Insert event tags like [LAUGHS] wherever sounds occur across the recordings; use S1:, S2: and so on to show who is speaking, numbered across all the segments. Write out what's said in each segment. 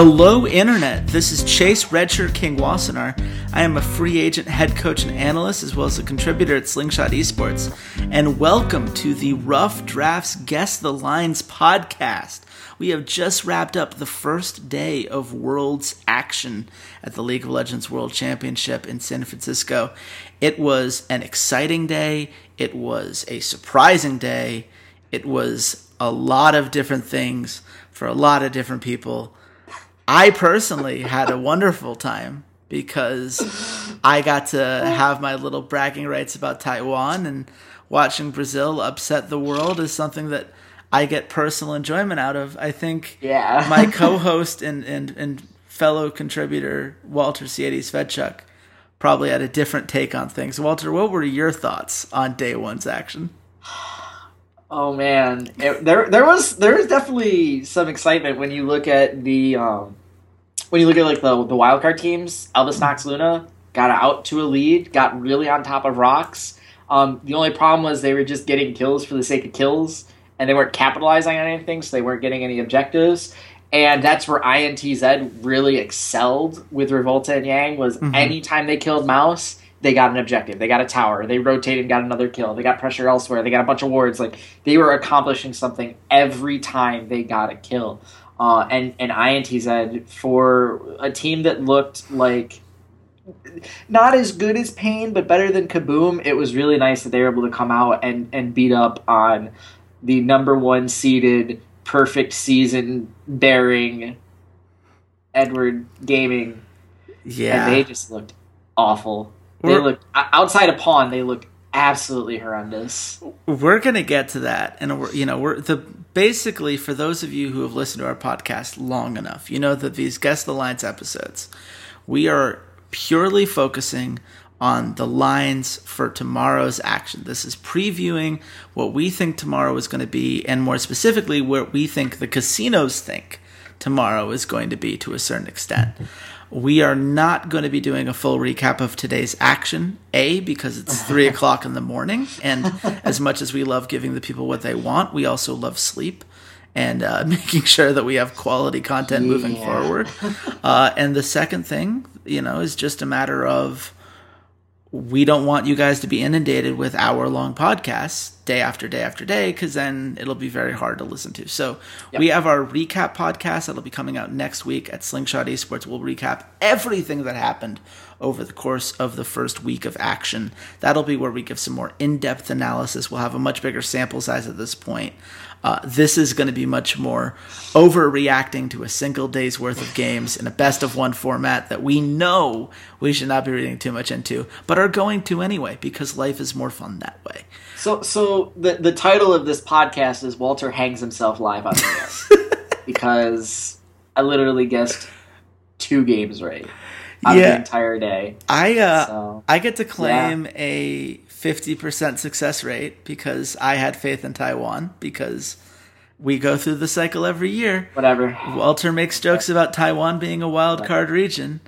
S1: Hello, Internet. This is Chase RedShirtKing Wassenar. I am a free agent, head coach, and analyst, as well as a contributor at Slingshot Esports. And welcome to the Rough Drafts Guess the Lines podcast. We have just wrapped up the first day of Worlds action at the League of Legends World Championship in San Francisco. It was an exciting day, it was a surprising day, it was a lot of different things for a lot of different people. I personally had a wonderful time because I got to have my little bragging rights about Taiwan and watching Brazil upset the world is something that I get personal enjoyment out of. I think
S2: Yeah.
S1: my [LAUGHS] co-host and, and, and fellow contributor Walter Ceades Fedczuk probably had a different take on things. Walter, what were your thoughts on day one's action?
S2: Oh man, It- there there was there was definitely some excitement when you look at the um, when you look at like the the wild card teams. Albus Nox Luna got out to a lead, got really on top of rocks. Um, the only problem was they were just getting kills for the sake of kills, and they weren't capitalizing on anything, so they weren't getting any objectives. And that's where INTZ really excelled with Revolta and Yang was anytime they killed Mouse, they got an objective. They got a tower. They rotated and got another kill. They got pressure elsewhere. They got a bunch of wards. Like they were accomplishing something every time they got a kill. Uh, and and INTZ for a team that looked like not as good as Pain, but better than KaBuM. It was really nice that they were able to come out and and beat up on the number one seeded perfect season bearing Edward Gaming
S1: Yeah.
S2: and they just looked awful. They
S1: We're-
S2: looked outside of Pawn. They looked absolutely horrendous.
S1: we're gonna get to that and we're you know we're the basically for those of you who have listened to our podcast long enough you know that these guess the lines episodes we are purely focusing on the lines for tomorrow's action. This is previewing what we think tomorrow is going to be and more specifically what we think the casinos think tomorrow is going to be to a certain extent we are not going to be doing a full recap of today's action. A, because it's [LAUGHS] three o'clock in the morning. And as much as we love giving the people what they want, we also love sleep and uh, [LAUGHS] making sure that we have quality content moving forward. Uh, and the second thing, you know, is just a matter of we don't want you guys to be inundated with hour long podcasts day after day after day because then it'll be very hard to listen to. So we have our recap podcast that'll be coming out next week at Slingshot Esports. We'll recap everything that happened over the course of the first week of action. That'll be where we give some more in depth analysis. We'll have a much bigger sample size at this point. Uh, this is going to be much more overreacting to a single day's worth of games in a best of one format that we know we should not be reading too much into, but are going to anyway because life is more fun that way.
S2: So, so the the title of this podcast is Walter hangs himself live on the air [LAUGHS] because I literally guessed two games right
S1: Yeah.
S2: the entire day.
S1: I uh,
S2: So
S1: I get to claim a 50% success rate because I had faith in Taiwan because we go through the cycle every year.
S2: whatever.
S1: Walter makes jokes about Taiwan being a wild card region,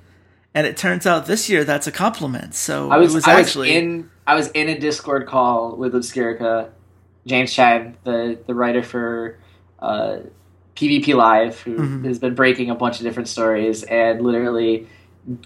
S1: and it turns out this year that's a compliment. So
S2: I was,
S1: it was
S2: I was
S1: actually
S2: in I was in a Discord call with Obscurica, James Chen, the the writer for uh, PvP Live, who
S1: Mhm.
S2: has been breaking a bunch of different stories and literally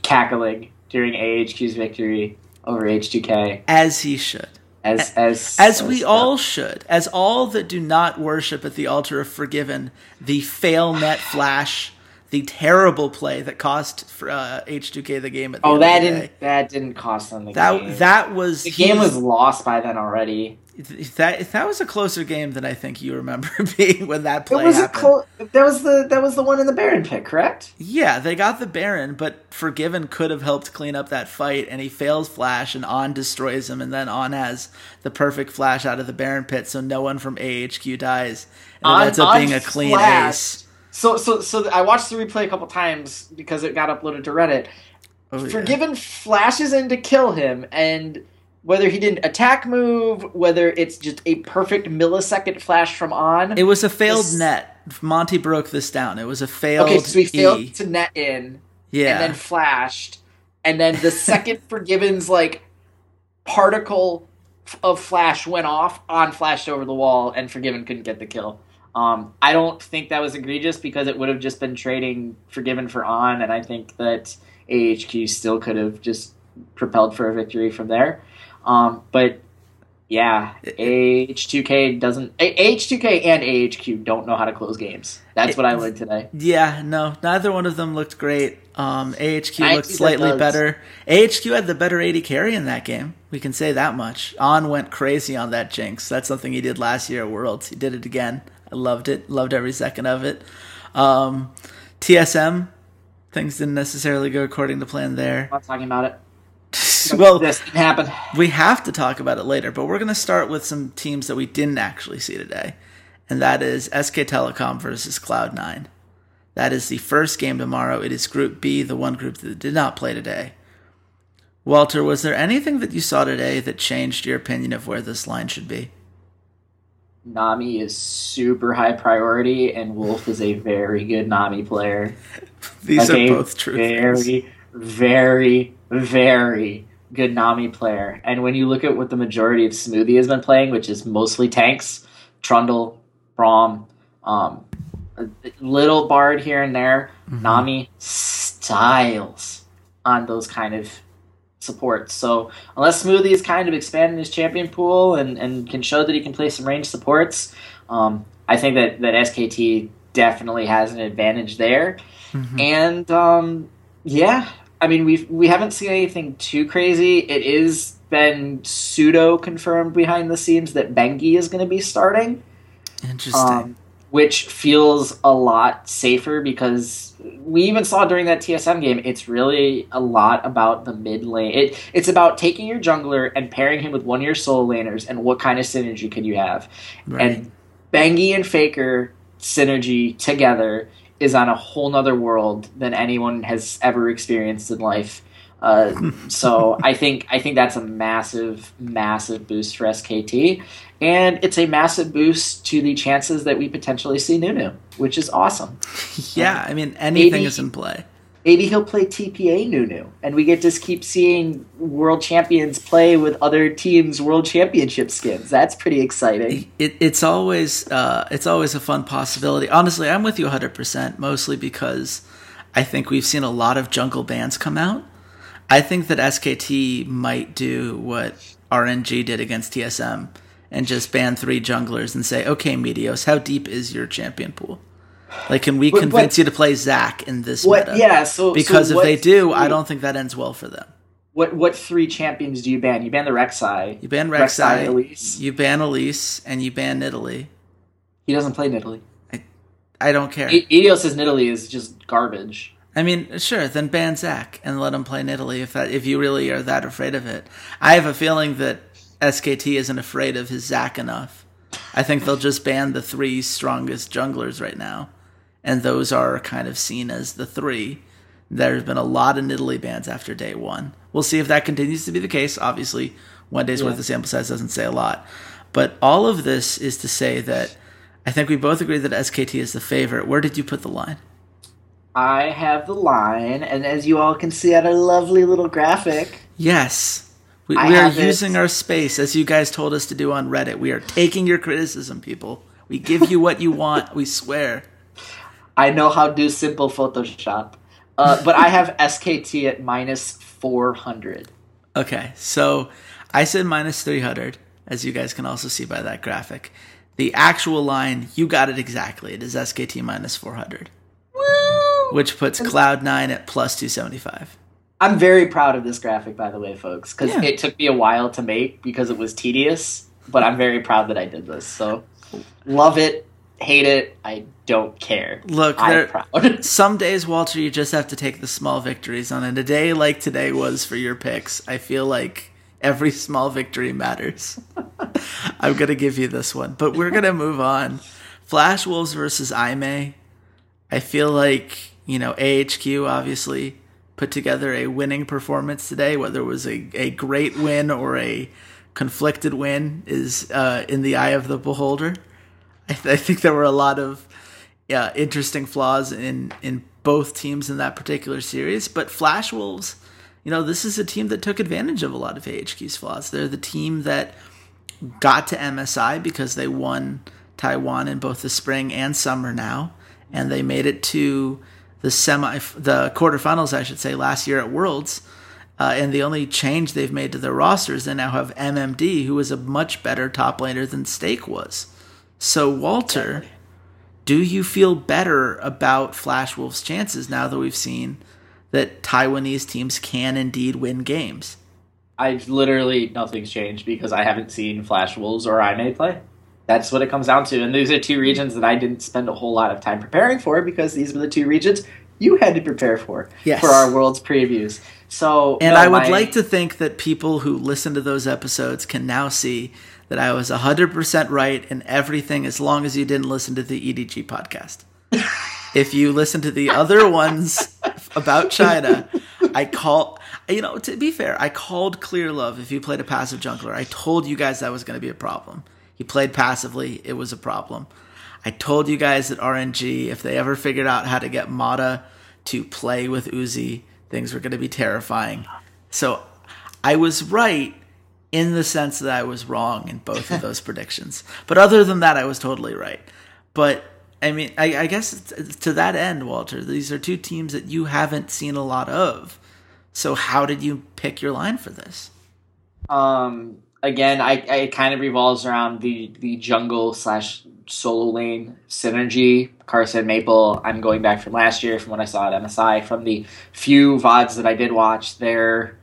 S2: cackling during AHQ's victory over H2K
S1: as he should.
S2: as as
S1: As we all should, as all that do not worship at the altar of Forgiven, the fail net flash, the terrible play that cost for, uh, H2K the game. At the
S2: Oh, that didn't that didn't cost them the
S1: That
S2: game.
S1: that was
S2: the game was lost by then already.
S1: That that was a closer game than I think you remember [LAUGHS] being when that
S2: It
S1: play
S2: was a
S1: happened.
S2: clo- that was the that was the one in the Baron pick, correct?
S1: Yeah, they got the Baron, but Forgiven could have helped clean up that fight, and he fails Flash, and On destroys him, and then On has the perfect Flash out of the Baron pit, so no one from AHQ dies. And it ends up being a clean
S2: Flash.
S1: ace.
S2: So so so I watched the replay a couple times because it got uploaded to Reddit.
S1: Oh, yeah.
S2: Forgiven flashes in to kill him, and whether he didn't attack move, whether it's just a perfect millisecond flash from on.
S1: It was a failed
S2: This-
S1: net. Monty broke this down. It was a failed
S2: okay, so we failed
S1: E.
S2: to net in,
S1: Yeah.
S2: and then flashed, and then the second [LAUGHS] Forgiven's like particle of flash went off, on flashed over the wall, and Forgiven couldn't get the kill. Um, I don't think that was egregious because it would have just been trading Forgiven for on, and I think that AHQ still could have just propelled for a victory from there. Um, but yeah, H2K doesn't. H2K and AHQ don't know how to close games. That's what I learned today.
S1: Yeah, no, neither one of them looked great. Um, AHQ
S2: I
S1: looked slightly better. AHQ had the better AD carry in that game. We can say that much. On went crazy on that Jinx. That's something he did last year at Worlds. He did it again. I loved it. Loved every second of it. Um, TSM, things didn't necessarily go according to plan there.
S2: I'm not talking about it. [LAUGHS]
S1: well,
S2: this didn't happen.
S1: we have to talk about it later, but we're going to start with some teams that we didn't actually see today, and that is SK Telecom versus Cloud9. That is the first game tomorrow. It is Group B, the one group that did not play today. Walter, was there anything that you saw today that changed your opinion of where this line should be?
S2: Nami is super high priority, and Wolf is a very good Nami player. [LAUGHS]
S1: These
S2: Okay,
S1: are both true. things.
S2: Very, very, very good Nami player. And when you look at what the majority of Smoothie has been playing, which is mostly tanks, Trundle, Braum, um, a little Bard here and there,
S1: Mm-hmm.
S2: Nami styles on those kind of supports. So unless Smoothie is kind of expanding his champion pool and, and can show that he can play some range supports, um, I think that, that SKT definitely has an advantage there.
S1: Mhm.
S2: And um, yeah, I mean we we haven't seen anything too crazy. It is been pseudo confirmed behind the scenes that Bengi is going to be starting,
S1: Interesting.
S2: um, which feels a lot safer because we even saw during that TSM game. It's really a lot about the mid lane. It it's about taking your jungler and pairing him with one of your solo laners and what kind of synergy can you have.
S1: right.
S2: And Bengi and Faker synergy together is on a whole nother world than anyone has ever experienced in life. Uh, [LAUGHS] so I think I think that's a massive, massive boost for SKT, and it's a massive boost to the chances that we potentially see Nunu, which is awesome. [LAUGHS]
S1: yeah, I mean, anything
S2: maybe-
S1: is in play.
S2: Maybe he'll play TPA Nunu, and we get to keep seeing world champions play with other teams' world championship skins. That's pretty exciting.
S1: it, it's always uh, it's always a fun possibility. Honestly, I'm with you 100%, mostly because I think we've seen a lot of jungle bans come out. I think that SKT might do what RNG did against TSM and just ban three junglers and say, "Okay, Meteos, how deep is your champion pool? Like, can we
S2: But-
S1: convince
S2: but-
S1: you to play Zac in this
S2: What?
S1: meta?"
S2: Yeah. So
S1: Because
S2: so
S1: if they do, I don't think that ends well for them.
S2: What what three champions do you ban? You ban the Rek'Sai.
S1: You ban
S2: Rek'Sai,
S1: Rek'Sai,
S2: Elise.
S1: you ban Elise, and you ban Nidalee.
S2: He doesn't play Nidalee.
S1: I don't care.
S2: E- Eos' Nidalee is just garbage.
S1: I mean, sure, then ban Zac and let him play Nidalee if that if you really are that afraid of it. I have a feeling that SKT isn't afraid of his Zac enough. I think they'll just ban the three strongest junglers right now, and those are kind of seen as the three. There's been a lot of Nidalee bands after day one. We'll see if that continues to be the case. Obviously, one day's
S2: Yeah.
S1: worth of sample size doesn't say a lot, but all of this is to say that I think we both agree that SKT is the favorite. Where did you put the line?
S2: I have the line, and as you all can see on a lovely little graphic,
S1: Yes. We, we are
S2: have it.
S1: using our space, as you guys told us to do on Reddit. We are taking your criticism, people. We give you what you want, we swear.
S2: I know how to do simple Photoshop. Uh, but I have [LAUGHS] SKT at minus 400.
S1: Okay, so I said minus 300, as you guys can also see by that graphic. The actual line, you got it exactly. It is SKT minus 400.
S2: Woo!
S1: which puts Cloud9 at plus 275.
S2: I'm very proud of this graphic, by the way, folks, because
S1: Yeah.
S2: it took me a while to make because it was tedious. But I'm very proud that I did this. So, love it, hate it, I don't care.
S1: Look, there, [LAUGHS] some days, Walter, you just have to take the small victories on. And a day like today was for your picks. I feel like every [LAUGHS] small victory matters. [LAUGHS] I'm going to give you this one. But we're going to move on. Flash Wolves versus I May. I feel like, you know, AHQ obviously put together a winning performance today, whether it was a, a great win or a conflicted win is uh, in the eye of the beholder. I, [LAUGHS] th- I think there were a lot of yeah, interesting flaws in in both teams in that particular series. But Flash Wolves, you know, this is a team that took advantage of a lot of AHQ's flaws. They're the team that got to MSI because they won Taiwan in both the spring and summer now, and they made it to the semi the quarterfinals, I should say, last year at Worlds. Uh, and the only change they've made to their rosters, they now have MMD, who is a much better top laner than Steak was. So, Walter, do you feel better about Flash Wolves' chances now that we've seen that Taiwanese teams can indeed win games?
S2: I've literally nothing's changed because I haven't seen Flash Wolves or I may play. That's what it comes down to. And these are two regions that I didn't spend a whole lot of time preparing for because these were the two regions you had to prepare for
S1: Yes.
S2: for our world's previews. So
S1: And
S2: no,
S1: I would
S2: my-
S1: like to think that people who listen to those episodes can now see that I was 100% right in everything as long as you didn't listen to the EDG podcast. [LAUGHS] if you listen to the other ones about China, I call, you know, to be fair, I called Clearlove if you played a passive jungler. I told you guys that was going to be a problem. He played passively, it was a problem. I told you guys that RNG, if they ever figured out how to get Mata to play with Uzi, things were going to be terrifying. So I was right in the sense that I was wrong in both of those [LAUGHS] predictions. But other than that, I was totally right. But I mean, I, I guess to that end, Walter, these are two teams that you haven't seen a lot of. So how did you pick your line for this?
S2: Um, again, I, I it kind of revolves around the the jungle slash solo lane synergy. Carson Maple. I'm going back from last year, from what I saw at MSI, from the few vods that I did watch. They're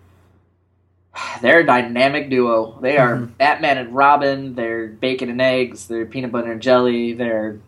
S2: [SIGHS] they're a dynamic duo. They are Batman and Robin. They're bacon and eggs. They're peanut butter and jelly. They're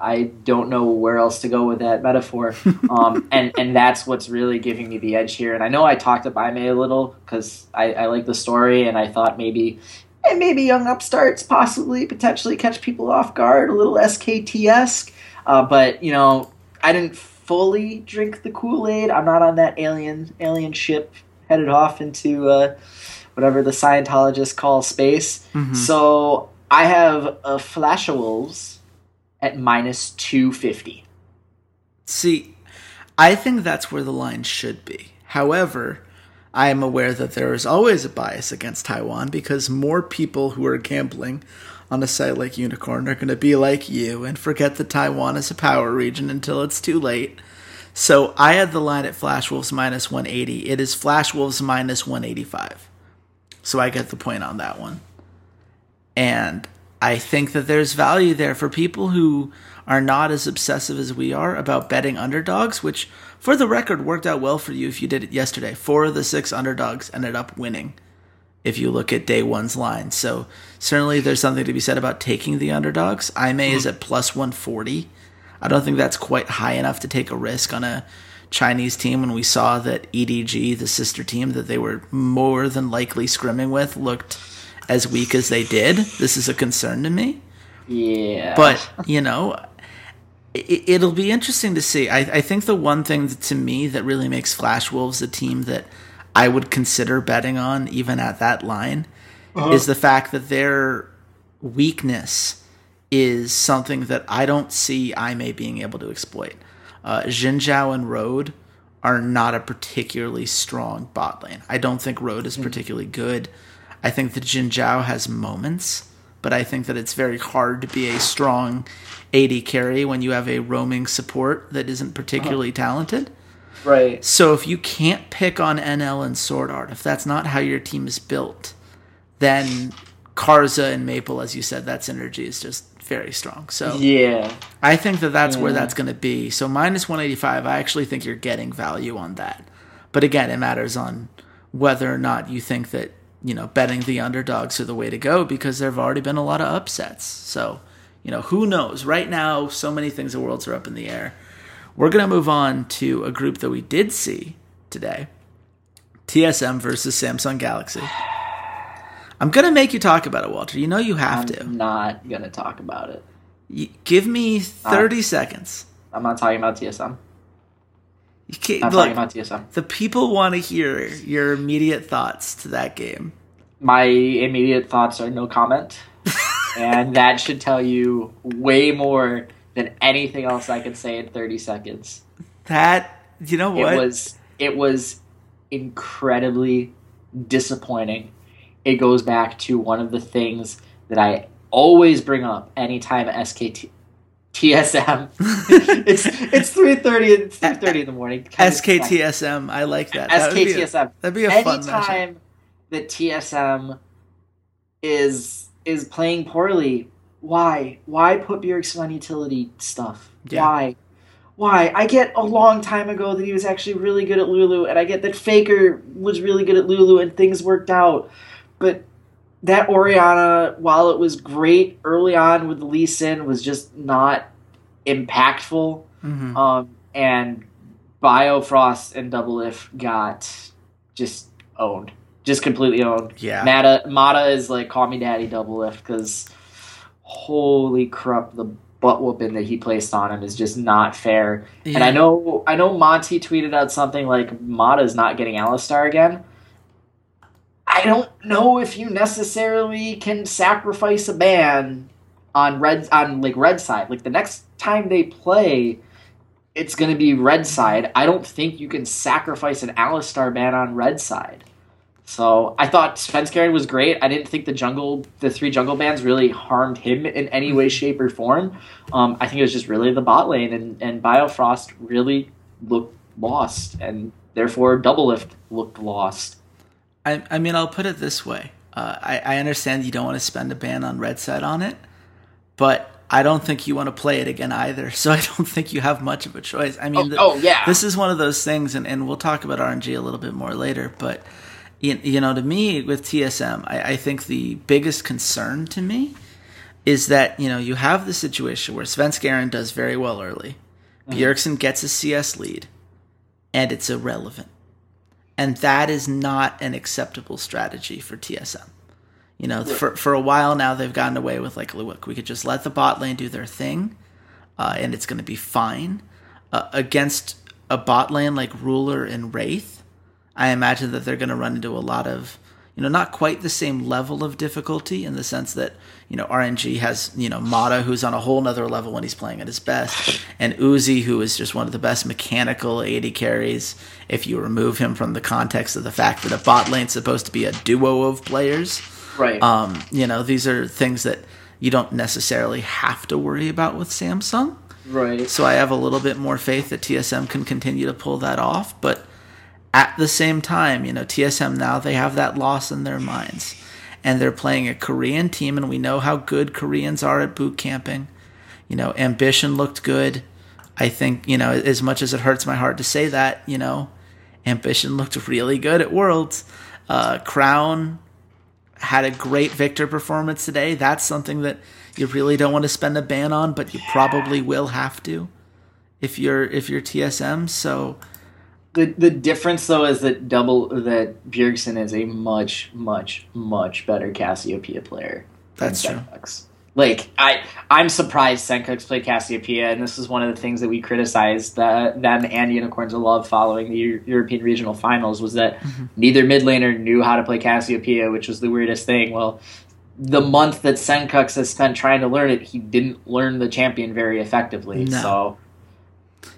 S2: I don't know where else to go with that metaphor. [LAUGHS] Um, and and that's what's really giving me the edge here. And I know I talked up I May a little because I, I like the story, and I thought maybe and maybe young upstarts possibly potentially catch people off guard, a little SKT esque. Uh, but you know, I didn't fully drink the Kool Aid. I'm not on that alien alien ship headed off into uh, whatever the Scientologists call space. So I have a Flash of Wolves at minus two fifty.
S1: See, I think that's where the line should be. However, I am aware that there is always a bias against Taiwan because more people who are gambling on a site like Unikrn are going to be like you and forget that Taiwan is a power region until it's too late. So I had the line at Flash Wolves minus 180. It is Flash Wolves minus 185. So I get the point on that one. And I think that there's value there for people who are not as obsessive as we are about betting underdogs, which, for the record, worked out well for you if you did it yesterday. Four of the six underdogs ended up winning if you look at day one's line. So certainly there's something to be said about taking the underdogs. I May hmm. is at plus 140. I don't think that's quite high enough to take a risk on a Chinese team when we saw that EDG, the sister team that they were more than likely scrimming with, looked as weak as they did. This is a concern to me.
S2: Yeah,
S1: But, you know, it, it'll be interesting to see. I, I think the one thing to me that really makes Flash Wolves a team that I would consider betting on, even at that line, uh-huh. is the fact that their weakness is something that I don't see I May being able to exploit. Uh, Jinjiao and Road are not a particularly strong bot lane. I don't think Road is particularly good. I think that Jinjiao has moments, but I think that it's very hard to be a strong AD carry when you have a roaming support that isn't particularly talented.
S2: right.
S1: So if you can't pick on NL and SwordArT, if that's not how your team is built, then Karsa and Maple, as you said, that synergy is just very strong. So
S2: Yeah.
S1: I think that that's where that's going to be. So minus 185, I actually think you're getting value on that. But again, it matters on whether or not you think that, you know, betting the underdogs are the way to go because there have already been a lot of upsets. So, you know, who knows? Right now, so many things in the worlds are up in the air. We're going to move on to a group that we did see today TSM versus Samsung Galaxy. I'm going to make you talk about it, Walter. You know you have to.
S2: I'm
S1: to.
S2: not gonna talk about it.
S1: Y- Give me uh, 30 seconds.
S2: I'm not talking about TSM.
S1: You can't,
S2: I'm
S1: look,
S2: talking about TSM.
S1: the people want to hear your immediate thoughts to that game.
S2: My immediate thoughts are no comment, [LAUGHS] and that should tell you way more than anything else I could say in 30 seconds.
S1: That you know what?
S2: It was it was incredibly disappointing. It goes back to one of the things that I always bring up anytime SKT TSM. [LAUGHS] it's it's three thirty. It's three thirty in the morning.
S1: SKTSM. I like that. That would be a-
S2: SKTSM.
S1: That'd be a fun matchup.
S2: Anytime that TSM is is playing poorly, why? Why put Bjergsen on utility stuff?
S1: Yeah.
S2: Why? Why? I get a long time ago that he was actually really good at Lulu, and I get that Faker was really good at Lulu, and things worked out. But that Orianna, while it was great early on with Lee Sin, was just not impactful.
S1: Mhm.
S2: Um, and Biofrost and Doublelift got just owned, just completely owned.
S1: Yeah.
S2: Mata Mata is like call me daddy Doublelift because holy crap, the butt whooping that he placed on him is just not fair. And I know I know Monty tweeted out something like Mata's not getting Alistar again. I don't know if you necessarily can sacrifice a ban on red on like red side. Like the next time they play, it's gonna be red side. I don't think you can sacrifice an Alistar ban on red side. So I thought Svenskeren was great. I didn't think the jungle, the three jungle bans, really harmed him in any way, shape, or form. Um, I think it was just really the bot lane, and and Biofrost really looked lost, and therefore Doublelift looked lost.
S1: I, I mean, I'll put it this way. Uh, I, I understand you don't want to spend a ban on red side on it, but I don't think you want to play it again either. [LAUGHS] So I don't think you have much of a choice. I mean,
S2: Oh,
S1: the-
S2: oh, yeah.
S1: this is one of those things, and, and we'll talk about RNG a little bit more later. But you, you know, to me with TSM, I, I think the biggest concern to me is that you know you have the situation where Svenskeren does very well early, Bjergsen gets a CS lead, and it's irrelevant, and that is not an acceptable strategy for TSM. You know, for for a while now they've gotten away with like, look, we could just let the bot lane do their thing, uh, and it's going to be fine. Uh, against a bot lane like Ruler and Wraith, I imagine that they're going to run into a lot of, you know, not quite the same level of difficulty in the sense that, you know, RNG has, you know, Mata, who's on a whole nother level when he's playing at his best, [SIGHS] and Uzi, who is just one of the best mechanical AD carries if you remove him from the context of the fact that a bot lane's supposed to be a duo of players.
S2: Right.
S1: Um, you know, these are things that you don't necessarily have to worry about with Samsung.
S2: right.
S1: So I have a little bit more faith that TSM can continue to pull that off. But at the same time, you know, TSM now they have that loss in their minds. And they're playing a Korean team, and we know how good Koreans are at boot camping. You know, Ambition looked good. I think, you know, as much as it hurts my heart to say that, you know, Ambition looked really good at Worlds. Uh, Crown had a great Viktor performance today. That's something that you really don't want to spend a ban on, but you probably will have to if you're if you're TSM. So
S2: The the difference though is that double that Bjergsen is a much much much better Cassiopeia player.
S1: That's true.
S2: Sencux. Like I I'm surprised Sencux played Cassiopeia, and this is one of the things that we criticized the, them and Unicorns of Love following the Eu- European Regional Finals was that
S1: Mm-hmm.
S2: neither mid laner knew how to play Cassiopeia, which was the weirdest thing. Well. The month that Sencux has spent trying to learn it, he didn't learn the champion very effectively.
S1: No.
S2: So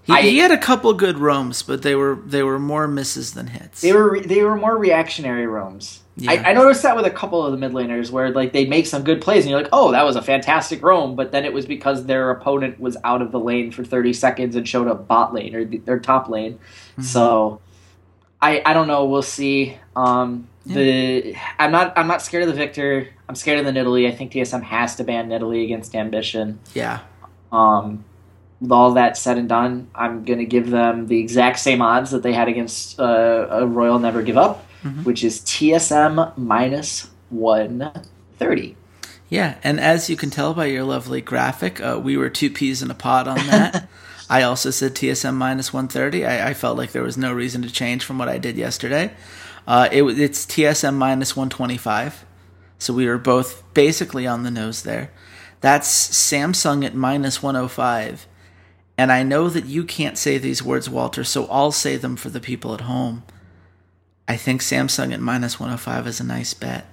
S1: he,
S2: I-
S1: he had a couple good roams, but they were they were more misses than hits.
S2: They were re- they were more reactionary roams.
S1: Yeah.
S2: I, I noticed that with a couple of the mid laners where like they make some good plays and you're like, oh, that was a fantastic roam, but then it was because their opponent was out of the lane for 30 seconds and showed up bot lane or the, their top lane.
S1: Mm-hmm.
S2: So I I don't know. We'll see. Um, the I'm not I'm not scared of the Viktor. I'm scared of the Nidalee. I think TSM has to ban Nidalee against Ambition.
S1: Yeah.
S2: Um, with all that said and done, I'm going to give them the exact same odds that they had against uh, a Royal Never Give Up,
S1: Mhm.
S2: which is TSM minus 130.
S1: Yeah, and as you can tell by your lovely graphic, uh, we were two peas in a pod on that. [LAUGHS] I also said TSM minus 130. I, I felt like there was no reason to change from what I did yesterday. Uh, it, it's TSM minus 125. So we were both basically on the nose there. That's Samsung at minus 105. And I know that you can't say these words, Walter, so I'll say them for the people at home. I think Samsung at minus 105 is a nice bet.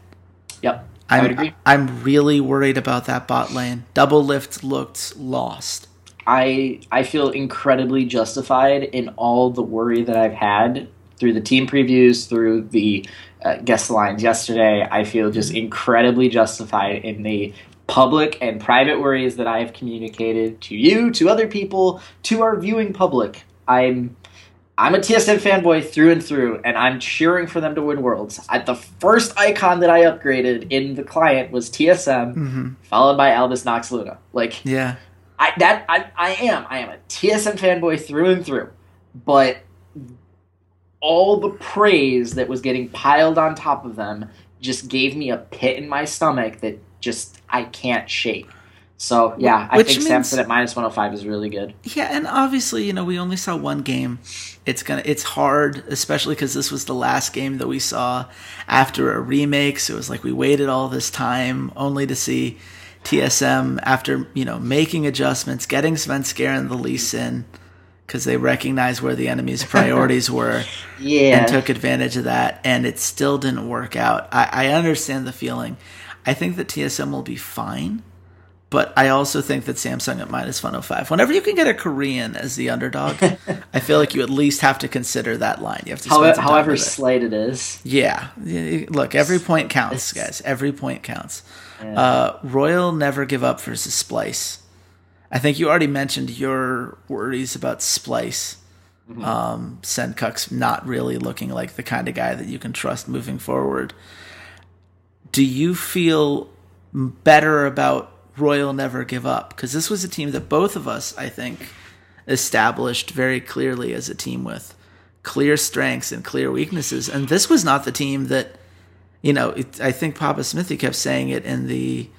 S2: Yep. I would
S1: I'm,
S2: agree.
S1: I'm really worried about that bot lane. Doublelift looked lost.
S2: I I feel incredibly justified in all the worry that I've had through the team previews, through the uh, guest lines yesterday. I feel just incredibly justified in the public and private worries that I have communicated to you, to other people, to our viewing public. I'm I'm a TSM fanboy through and through, and I'm cheering for them to win worlds. I, the first icon that I upgraded in the client was TSM,
S1: hmm
S2: followed by Albus Nox Luna. Like
S1: Yeah.
S2: I that I, I am. I am a TSM fanboy through and through. But all the praise that was getting piled on top of them just gave me a pit in my stomach that just I can't shake. So yeah, I
S1: Which
S2: think
S1: means-
S2: Samsung at minus one hundred five is really good.
S1: Yeah, and obviously, you know, we only saw one game. It's gonna, it's hard, especially because this was the last game that we saw after a remake. So it was like we waited all this time only to see TSM after you know making adjustments, getting Svenskeren and the Lee Sin because they recognized where the enemy's [LAUGHS] priorities were.
S2: Yeah,
S1: and took advantage of that, and it still didn't work out. I, I understand the feeling. I think that TSM will be fine, but I also think that Samsung at minus 105. Whenever you can get a Korean as the underdog, [LAUGHS] I feel like you at least have to consider that line. You have to
S2: however, however slight it is.
S1: Yeah. Look, every point counts, guys. Every point counts. Uh, Royal never give up versus Splyce. I think you already mentioned your worries about Splyce. Um, Sencux's not really looking like the kind of guy that you can trust moving forward. Do you feel better about Royal never give up? Because this was a team that both of us, I think, established very clearly as a team with clear strengths and clear weaknesses. And this was not the team that, you know, it, I think Papa Smithy kept saying it in the,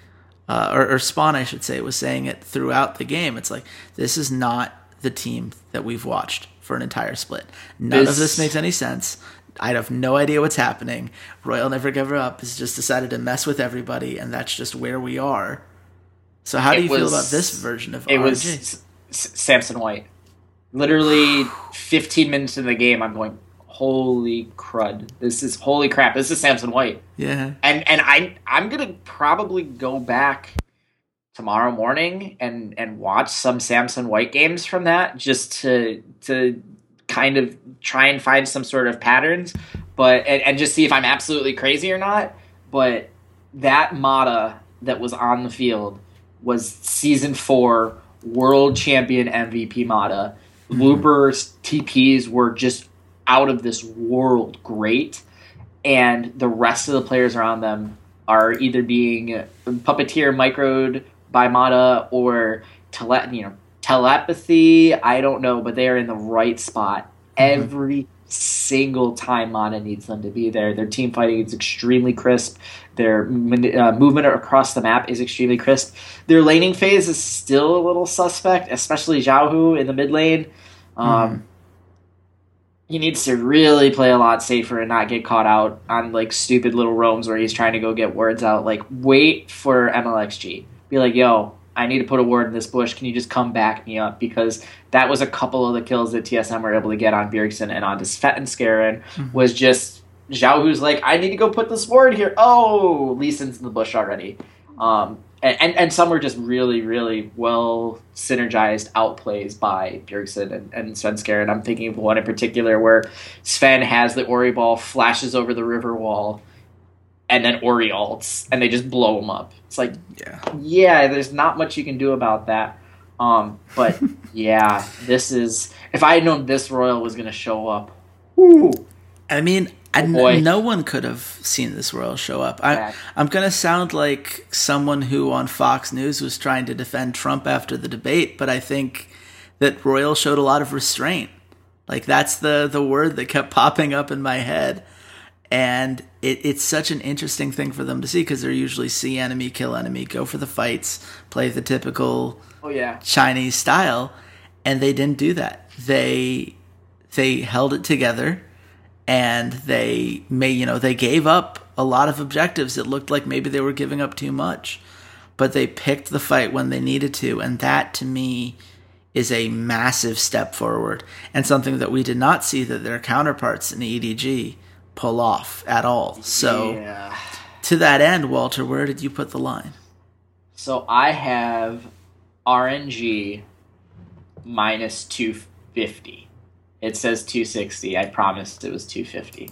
S1: uh, or, or Spawn, I should say, was saying it throughout the game. It's like, this is not the team that we've watched for an entire split. None of
S2: This-
S1: this makes any sense. I have no idea what's happening. Royal Never Give Up has just decided to mess with everybody, and that's just where we are. So, how do you feel about this version of
S2: It
S1: RNG?
S2: was S- S- Samsung White. Literally [SIGHS] 15 minutes into the game, I'm going, holy crud! This is holy crap! This is Samsung White.
S1: yeah.
S2: and and I I'm gonna probably go back tomorrow morning and and watch some Samsung White games from that just to to kind of try and find some sort of patterns, but and, and just see if I'm absolutely crazy or not. But that Mata that was on the field was season four world champion MVP Mata. Mm-hmm. Looper's TPs were just out of this world great and the rest of the players around them are either being puppeteer microed by Mata or tele- you know telepathy. I don't know, but they are in the right spot every single time Mata needs them to be there. Their team fighting is extremely crisp. Their uh, movement across the map is extremely crisp. Their laning phase is still a little suspect, especially Xiaohu in the mid lane. Um, he needs to really play a lot safer and not get caught out on like stupid little roams where he's trying to go get words out. Like, wait for MLXG. Be like, yo, I need to put a word in this bush. Can you just come back me up? Because that was a couple of the kills that TSM were able to get on Bjergsen and on Svenskeren was just Zhao who's like, I need to go put this word here. Oh, Lee Sin's in the bush already. Um, and, and, and some were just really, really well synergized outplays by Bjergsen and, and Svenskeren. I'm thinking of one in particular where Sven has the Ori ball, flashes over the river wall, and then Ori ults, and they just blow him up. It's like,
S1: Yeah.
S2: yeah, there's not much you can do about that. Um, but [LAUGHS] yeah, this is if I had known this Royal was gonna show up. Whoo,
S1: I mean, And
S2: boy.
S1: no one could have seen this Royal show up. I. I'm going to sound like someone who on Fox News was trying to defend Trump after the debate, but I think that Royal showed a lot of restraint. Like that's the the word that kept [LAUGHS] popping up in my head, and it, it's such an interesting thing for them to see because they're usually see enemy, kill enemy, go for the fights, play the typical
S2: Oh yeah.
S1: Chinese style, and they didn't do that. They they held it together, and they may you know they gave up a lot of objectives. It looked like maybe they were giving up too much, but they picked the fight when they needed to, and that to me is a massive step forward and something that we did not see that their counterparts in EDG pull off at all. So
S2: yeah.
S1: to that end, Walter, where did you put the line?
S2: So I have RNG minus 250. It says 260. I promised it was 250.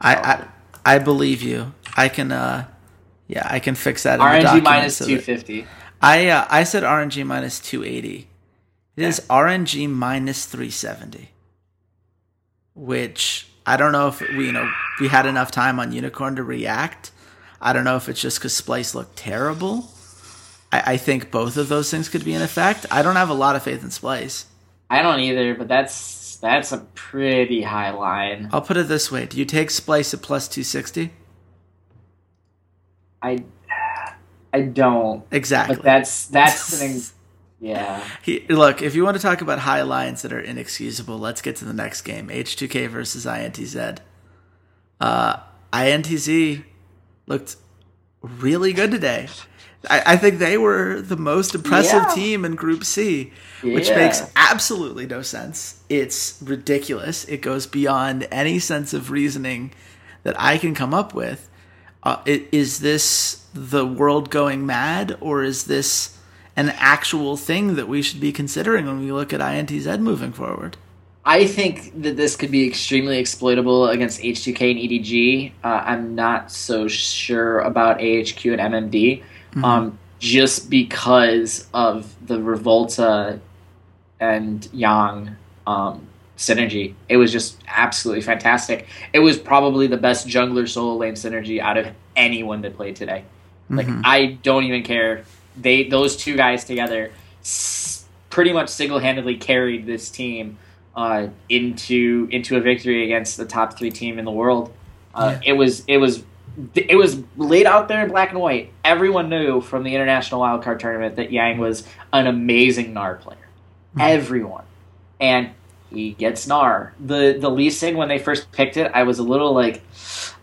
S1: I, I I believe you. I can uh yeah, I can fix that in the
S2: RNG minus
S1: so that-
S2: 250.
S1: I uh, I said RNG minus 280. It is RNG minus 370. Which I don't know if we you know we had enough time on Unikrn to react. I don't know if it's just because Splyce looked terrible. I, I think both of those things could be in effect. I don't have a lot of faith in Splyce.
S2: I don't either, but that's that's a pretty high line.
S1: I'll put it this way: Do you take Splyce at plus 260?
S2: I I don't.
S1: Exactly.
S2: But that's that's an [LAUGHS] yeah.
S1: He, look, if you want to talk about high lines that are inexcusable, let's get to the next game. H2K versus INTZ. Uh, INTZ looked really good today. I, I think they were the most impressive
S2: Yeah.
S1: team in Group C, which makes absolutely no sense. It's ridiculous. It goes beyond any sense of reasoning that I can come up with. Uh, i- is this the world going mad, or is this an actual thing that we should be considering when we look at INTZ moving forward?
S2: I think that this could be extremely exploitable against H2K and EDG. Uh, I'm not so sure about AHQ and MMD, um, just because of the Revolta and Yang um, synergy. It was just absolutely fantastic. It was probably the best jungler solo lane synergy out of anyone that played today. Like I don't even care. They those two guys together s- pretty much single handedly carried this team uh, into into a victory against the top three team in the world. Uh, It was it was it was laid out there in black and white. Everyone knew from the international wildcard tournament that Yang was an amazing Gnar player. Hmm. Everyone, and he gets Gnar. The the Lee Sin when they first picked it, I was a little like,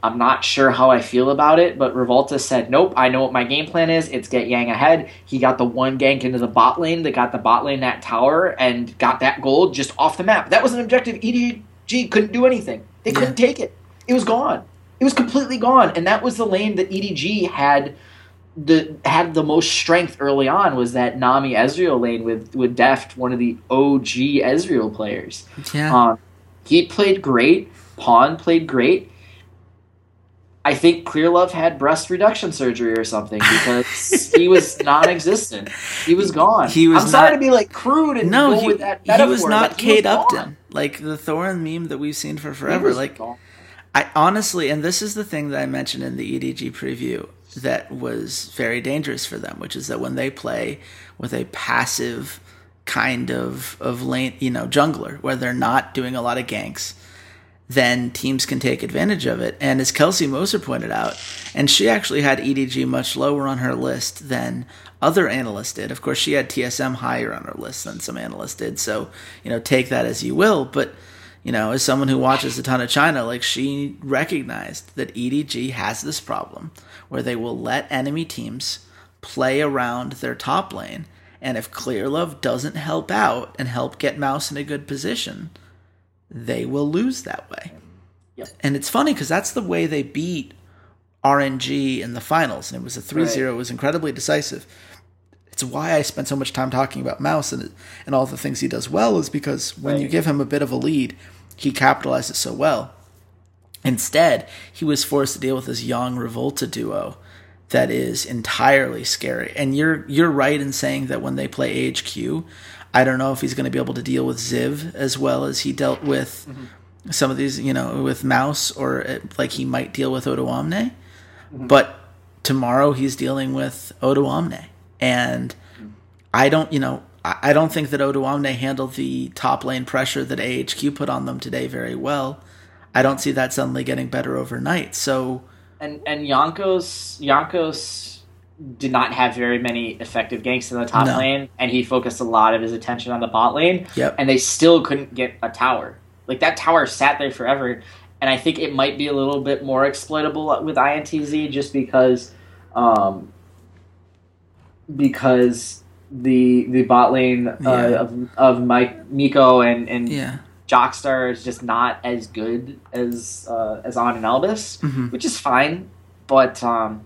S2: I'm not sure how I feel about it. But Revolta said, Nope, I know what my game plan is. It's get Yang ahead. He got the one gank into the bot lane that got the bot lane that tower and got that gold just off the map. That was an objective. EDG couldn't do anything. They couldn't take it. It was gone. It was completely gone. And that was the lane that EDG had the had the most strength early on was that Nami Ezreal lane with with Deft, one of the OG Ezreal players.
S1: Yeah.
S2: Um, he played great. Pawn played great. I think Clearlove had breast reduction surgery or something because [LAUGHS] he was non-existent. He was gone.
S1: He was
S2: I'm sorry to be like crude and
S1: no,
S2: go
S1: he,
S2: with that
S1: he was not
S2: but he was
S1: Kate
S2: gone.
S1: Upton, like the Thorin meme that we've seen for forever.
S2: was
S1: Like
S2: gone.
S1: I honestly, and this is the thing that I mentioned in the EDG preview that was very dangerous for them, which is that when they play with a passive kind of of lane, you know, jungler, where they're not doing a lot of ganks, then teams can take advantage of it. And as Kelsey Moser pointed out, and she actually had EDG much lower on her list than other analysts did. Of course, she had TSM higher on her list than some analysts did. So, you know, take that as you will. But, you know, as someone who watches a ton of China, like she recognized that EDG has this problem where they will let enemy teams play around their top lane. And if Clearlove doesn't help out and help get Mouse in a good position, they will lose that way.
S2: Yep.
S1: And it's funny because that's the way they beat RNG in the finals. And it was a 3 0. It was incredibly decisive. It's why I spent so much time talking about Mouse and, and all the things he does well, is because when you give him a bit of a lead, he capitalizes so well. Instead, he was forced to deal with this young Revolta duo that is entirely scary. And you're you're right in saying that when they play AHQ, I don't know if he's going to be able to deal with Ziv as well as he dealt with some of these, you know, with Mouse or uh, like he might deal with Odoamne, but tomorrow he's dealing with Odoamne, and I don't, you know, I don't think that Odoamne handled the top lane pressure that AHQ put on them today very well. I don't see that suddenly getting better overnight. So
S2: And and Jankos Jankos did not have very many effective ganks in the top
S1: No.
S2: lane, and he focused a lot of his attention on the bot lane.
S1: Yep.
S2: And they still couldn't get a tower. Like that tower sat there forever, and I think it might be a little bit more exploitable with INTZ just because, um, because the the bot lane uh,
S1: Yeah.
S2: of of Mike Miko and and
S1: yeah,
S2: Jockster is just not as good as uh, as on and Albus,
S1: Mhm.
S2: which is fine. But um,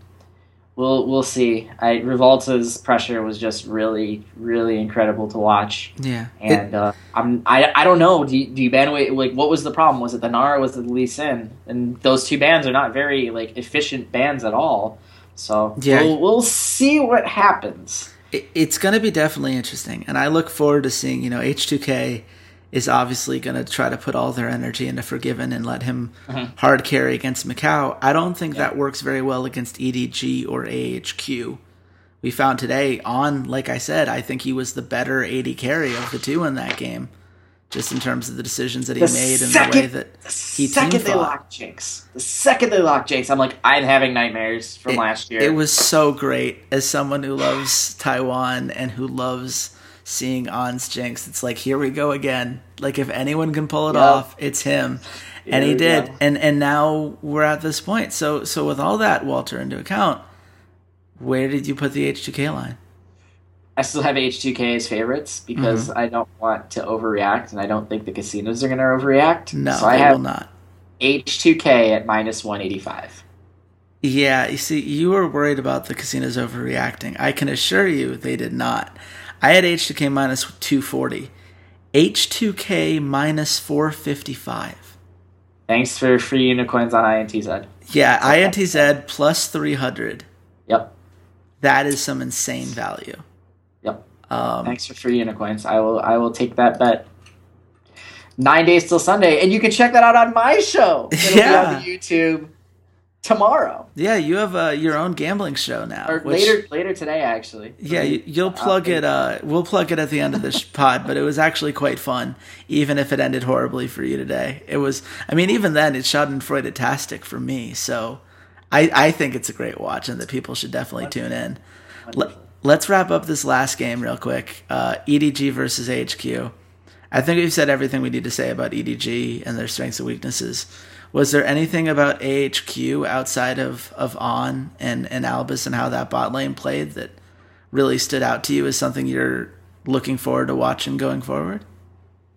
S2: we'll we'll see. I Revolta's pressure was just really really incredible to watch,
S1: yeah. It-
S2: and uh, I'm I, I don't know. Do you, do you ban away like what was the problem? Was it the Nara? Was it the Lee Sin? And those two bands are not very like efficient bands at all. So
S1: Yeah.
S2: we'll, we'll see what happens.
S1: it, it's going to be definitely interesting and i look forward to seeing you know h2k is obviously going to try to put all their energy into FORG1VEN and let him mm-hmm. hard carry against micaO. I don't think that works very well against edg or ahq we found today on like i said i think he was the better AD carry of the two in that game just in terms of the decisions that he
S2: The
S1: made and the way that
S2: The
S1: he
S2: second they
S1: fought.
S2: lock Jinx, the second they lock Jinx, I'm like, I'm having nightmares from
S1: It-
S2: last year.
S1: It was so great as someone who loves Taiwan and who loves seeing On's Jinx. It's like here we go again. Like if anyone can pull it
S2: Yep.
S1: off, it's him. and he did.
S2: go.
S1: And and now we're at this point. So so with all that Walter into account, where did you put the H2K line?
S2: I still have H2K as favorites because
S1: Mm-hmm.
S2: I don't want to overreact, and I don't think the casinos are going to overreact.
S1: No,
S2: so I
S1: they
S2: have
S1: will not.
S2: H2K at minus 185.
S1: Yeah, you see, you were worried about the casinos overreacting. I can assure you they did not. I had H2K minus 240. H2K minus 455.
S2: Thanks for free unicorns on INTZ.
S1: Yeah, INTZ plus 300.
S2: Yep,
S1: That is some insane value. Um,
S2: Thanks for free unicorns. I will. I will take that bet. Nine days till Sunday, and you can check that out on my show. [LAUGHS] It'll
S1: Yeah.
S2: be on YouTube tomorrow
S1: yeah, you have uh, your own gambling show now.
S2: or
S1: which-
S2: later. Later today, actually.
S1: Yeah, you, you'll plug it. Uh, we'll plug it at the end of this [LAUGHS] pod, but it was actually quite fun, even if it ended horribly for you today. It was. I mean, even then, it's Schadenfreude-tastic for me. So, I I think it's a great watch, and that people should definitely tune in. Let, let's wrap up this last game real quick. Uh, EDG versus HQ. I think we've said everything we need to say about EDG and their strengths and weaknesses. Was there anything about AHQ outside of, of On and, and Albus and how that bot lane played that really stood out to you as something you're looking forward to watching going forward?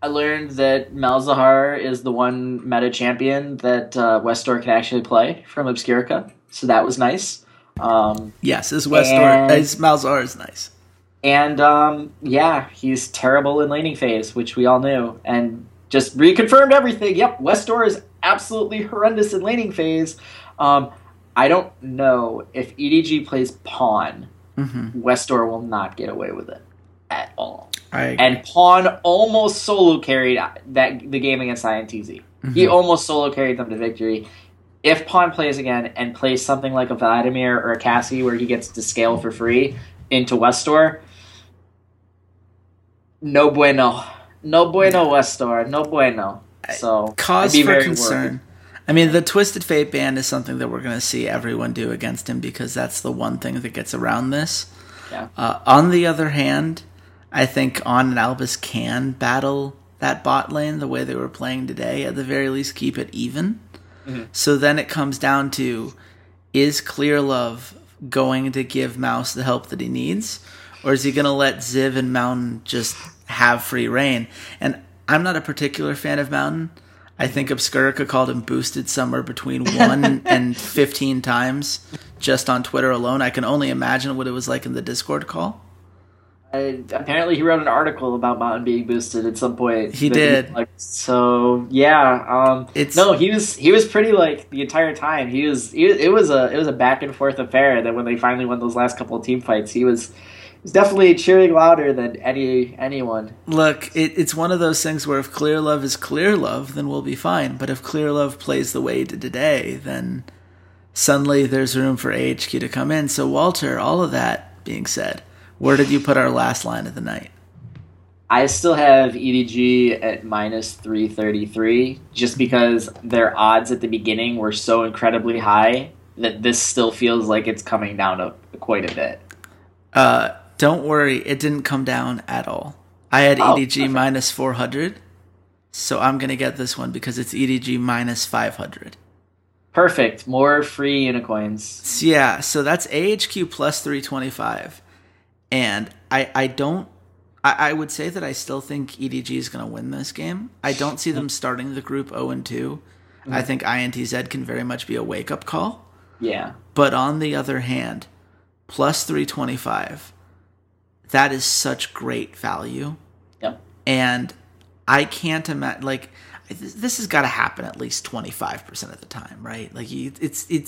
S2: I learned that Malzahar is the one meta champion that uh, Westdoor can actually play from Obscurica, so that was nice. Um,
S1: Yes, his Westdoor,
S2: And-
S1: his Malzahar is nice.
S2: and um, yeah, he's terrible in laning phase, which we all knew, and just reconfirmed everything. Yep, Westdoor is absolutely horrendous in laning phase. Um, I don't know if EDG plays Pawn,
S1: hmm
S2: Westdoor will not get away with it at all.
S1: I
S2: and Pawn almost solo carried that the game against INTZ. He almost solo carried them to victory. If Pawn plays again and plays something like a Vladimir or a Cassie where he gets to scale for free into Westdoor, no bueno. No bueno, Westdoor. No bueno. So
S1: cause for
S2: very
S1: concern.
S2: worried.
S1: I mean, the Twisted Fate ban is something that we're going to see everyone do against him because that's the one thing that gets around this.
S2: Yeah.
S1: Uh, on the other hand, I think On and Albus can battle that bot lane the way they were playing today. At the very least, keep it even.
S2: Mm-hmm.
S1: So then it comes down to is Clearlove going to give Mouse the help that he needs? Or is he going to let Ziv and Mountain just have free reign? And I'm not a particular fan of Mountain. I think Obscurica called him boosted somewhere between [LAUGHS] 1 and 15 times just on Twitter alone. I can only imagine what it was like in the Discord call.
S2: Apparently, he wrote an article about Mountain being boosted at some point.
S1: He did.
S2: Like, so yeah. Um,
S1: It's-
S2: no, he was he was pretty like the entire time. He was, he it was a it was a back and forth affair. That when they finally won those last couple of team fights, he was He's definitely cheering louder than any anyone.
S1: Look, it, it's one of those things where if Clearlove is Clearlove, then we'll be fine. But if Clearlove plays the way to today, then suddenly there's room for AHQ to come in. So, Walter, all of that being said, where did you put our last line of the night?
S2: I still have EDG at minus 333 just because their odds at the beginning were so incredibly high that this still feels like it's coming down a, quite a bit.
S1: Uh, don't worry, it didn't come down at all. I had
S2: Oh,
S1: EDG
S2: perfect.
S1: minus 400, so I'm going to get this one because it's EDG minus 500.
S2: Perfect. More free unicorns.
S1: Yeah, so that's AHQ plus 325. And I, I don't, I, I would say that I still think EDG is going to win this game. I don't see them starting the group 0 and 2. I mm-hmm. think INTZ can very much be a wake up call.
S2: Yeah.
S1: But on the other hand, plus 325, that is such great value.
S2: Yep.
S1: And I can't imagine, like, this has got to happen at least 25% of the time, right? Like, you- it's, it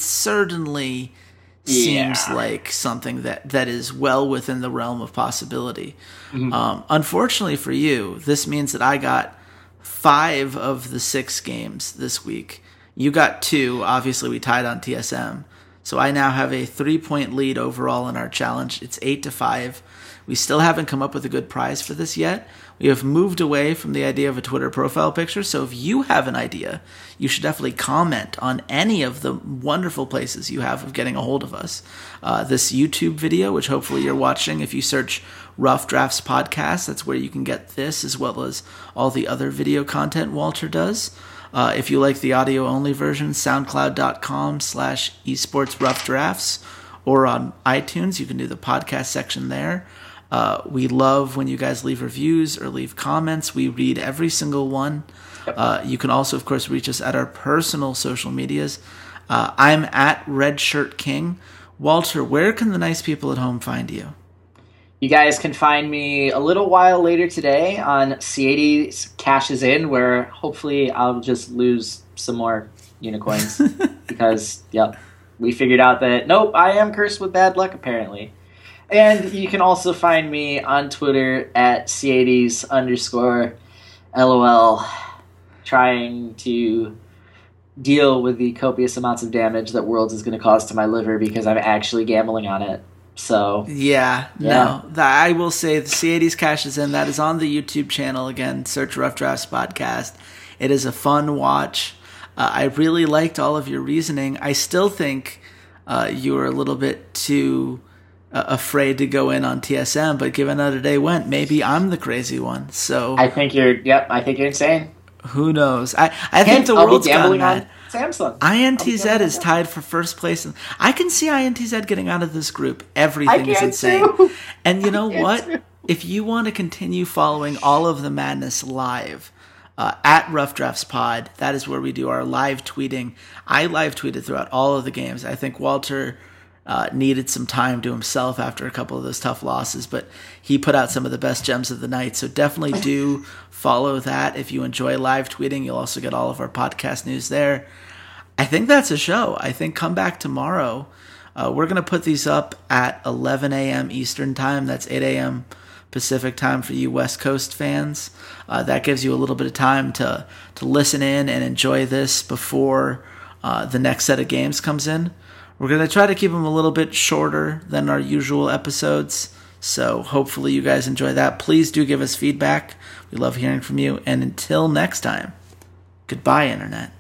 S1: certainly seems
S2: Yeah.
S1: like something that, that is well within the realm of possibility. Um, unfortunately for you, this means that I got five of the six games this week. You got two. Obviously, we tied on TSM. So I now have a three point lead overall in our challenge. It's eight to five. We still haven't come up with a good prize for this yet. We have moved away from the idea of a Twitter profile picture. So if you have an idea, you should definitely comment on any of the wonderful places you have of getting a hold of us. Uh, this YouTube video, which hopefully you're watching, if you search Rough Drafts Podcast, that's where you can get this as well as all the other video content Walter does. Uh, if you like the audio only version, soundcloud.com slash esports rough drafts or on iTunes, you can do the podcast section there. Uh, we love when you guys leave reviews or leave comments. We read every single one. Uh, you can also, of course, reach us at our personal social medias. Uh, I'm at RedShirtKing. Walter, where can the nice people at home find you?
S2: You guys can find me a little while later today on Ceades' Cashes In, where hopefully I'll just lose some more unicorns. [LAUGHS] because, yep, we figured out that, nope, I am cursed with bad luck, apparently. And you can also find me on Twitter at Ceades underscore LOL, trying to deal with the copious amounts of damage that Worlds is going to cause to my liver because I'm actually gambling on it. So,
S1: Yeah,
S2: Yeah.
S1: no. I will say the Ceades' Cash is in. That is on the YouTube channel. Again, search Rough Drafts Podcast. It is a fun watch. Uh, I really liked all of your reasoning. I still think uh, you were a little bit too uh, afraid to go in on TSM, but given how day went, maybe I'm the crazy one. So
S2: I think you're. Yep, I think you're insane.
S1: who knows? I, I think the
S2: I'll
S1: world's gone mad.
S2: on Samsung.
S1: INTZ is tied for first place. and I can see INTZ getting out of this group. Everything is insane.
S2: too.
S1: And you [LAUGHS] know what?
S2: too.
S1: If you want to continue following all of the madness live, uh, at Rough Drafts Pod, that is where we do our live tweeting. I live tweeted throughout all of the games. I think Walter uh, needed some time to himself after a couple of those tough losses, but he put out some of the best gems of the night. So definitely do follow that. If you enjoy live tweeting, you'll also get all of our podcast news there. I think that's a show. I think come back tomorrow. Uh, we're going to put these up at 11 a.m. Eastern Time. That's 8 a.m. Pacific Time for you West Coast fans. Uh, that gives you a little bit of time to, to listen in and enjoy this before uh, the next set of games comes in. We're going to try to keep them a little bit shorter than our usual episodes. So hopefully you guys enjoy that. Please do give us feedback. We love hearing from you. And until next time, goodbye, Internet.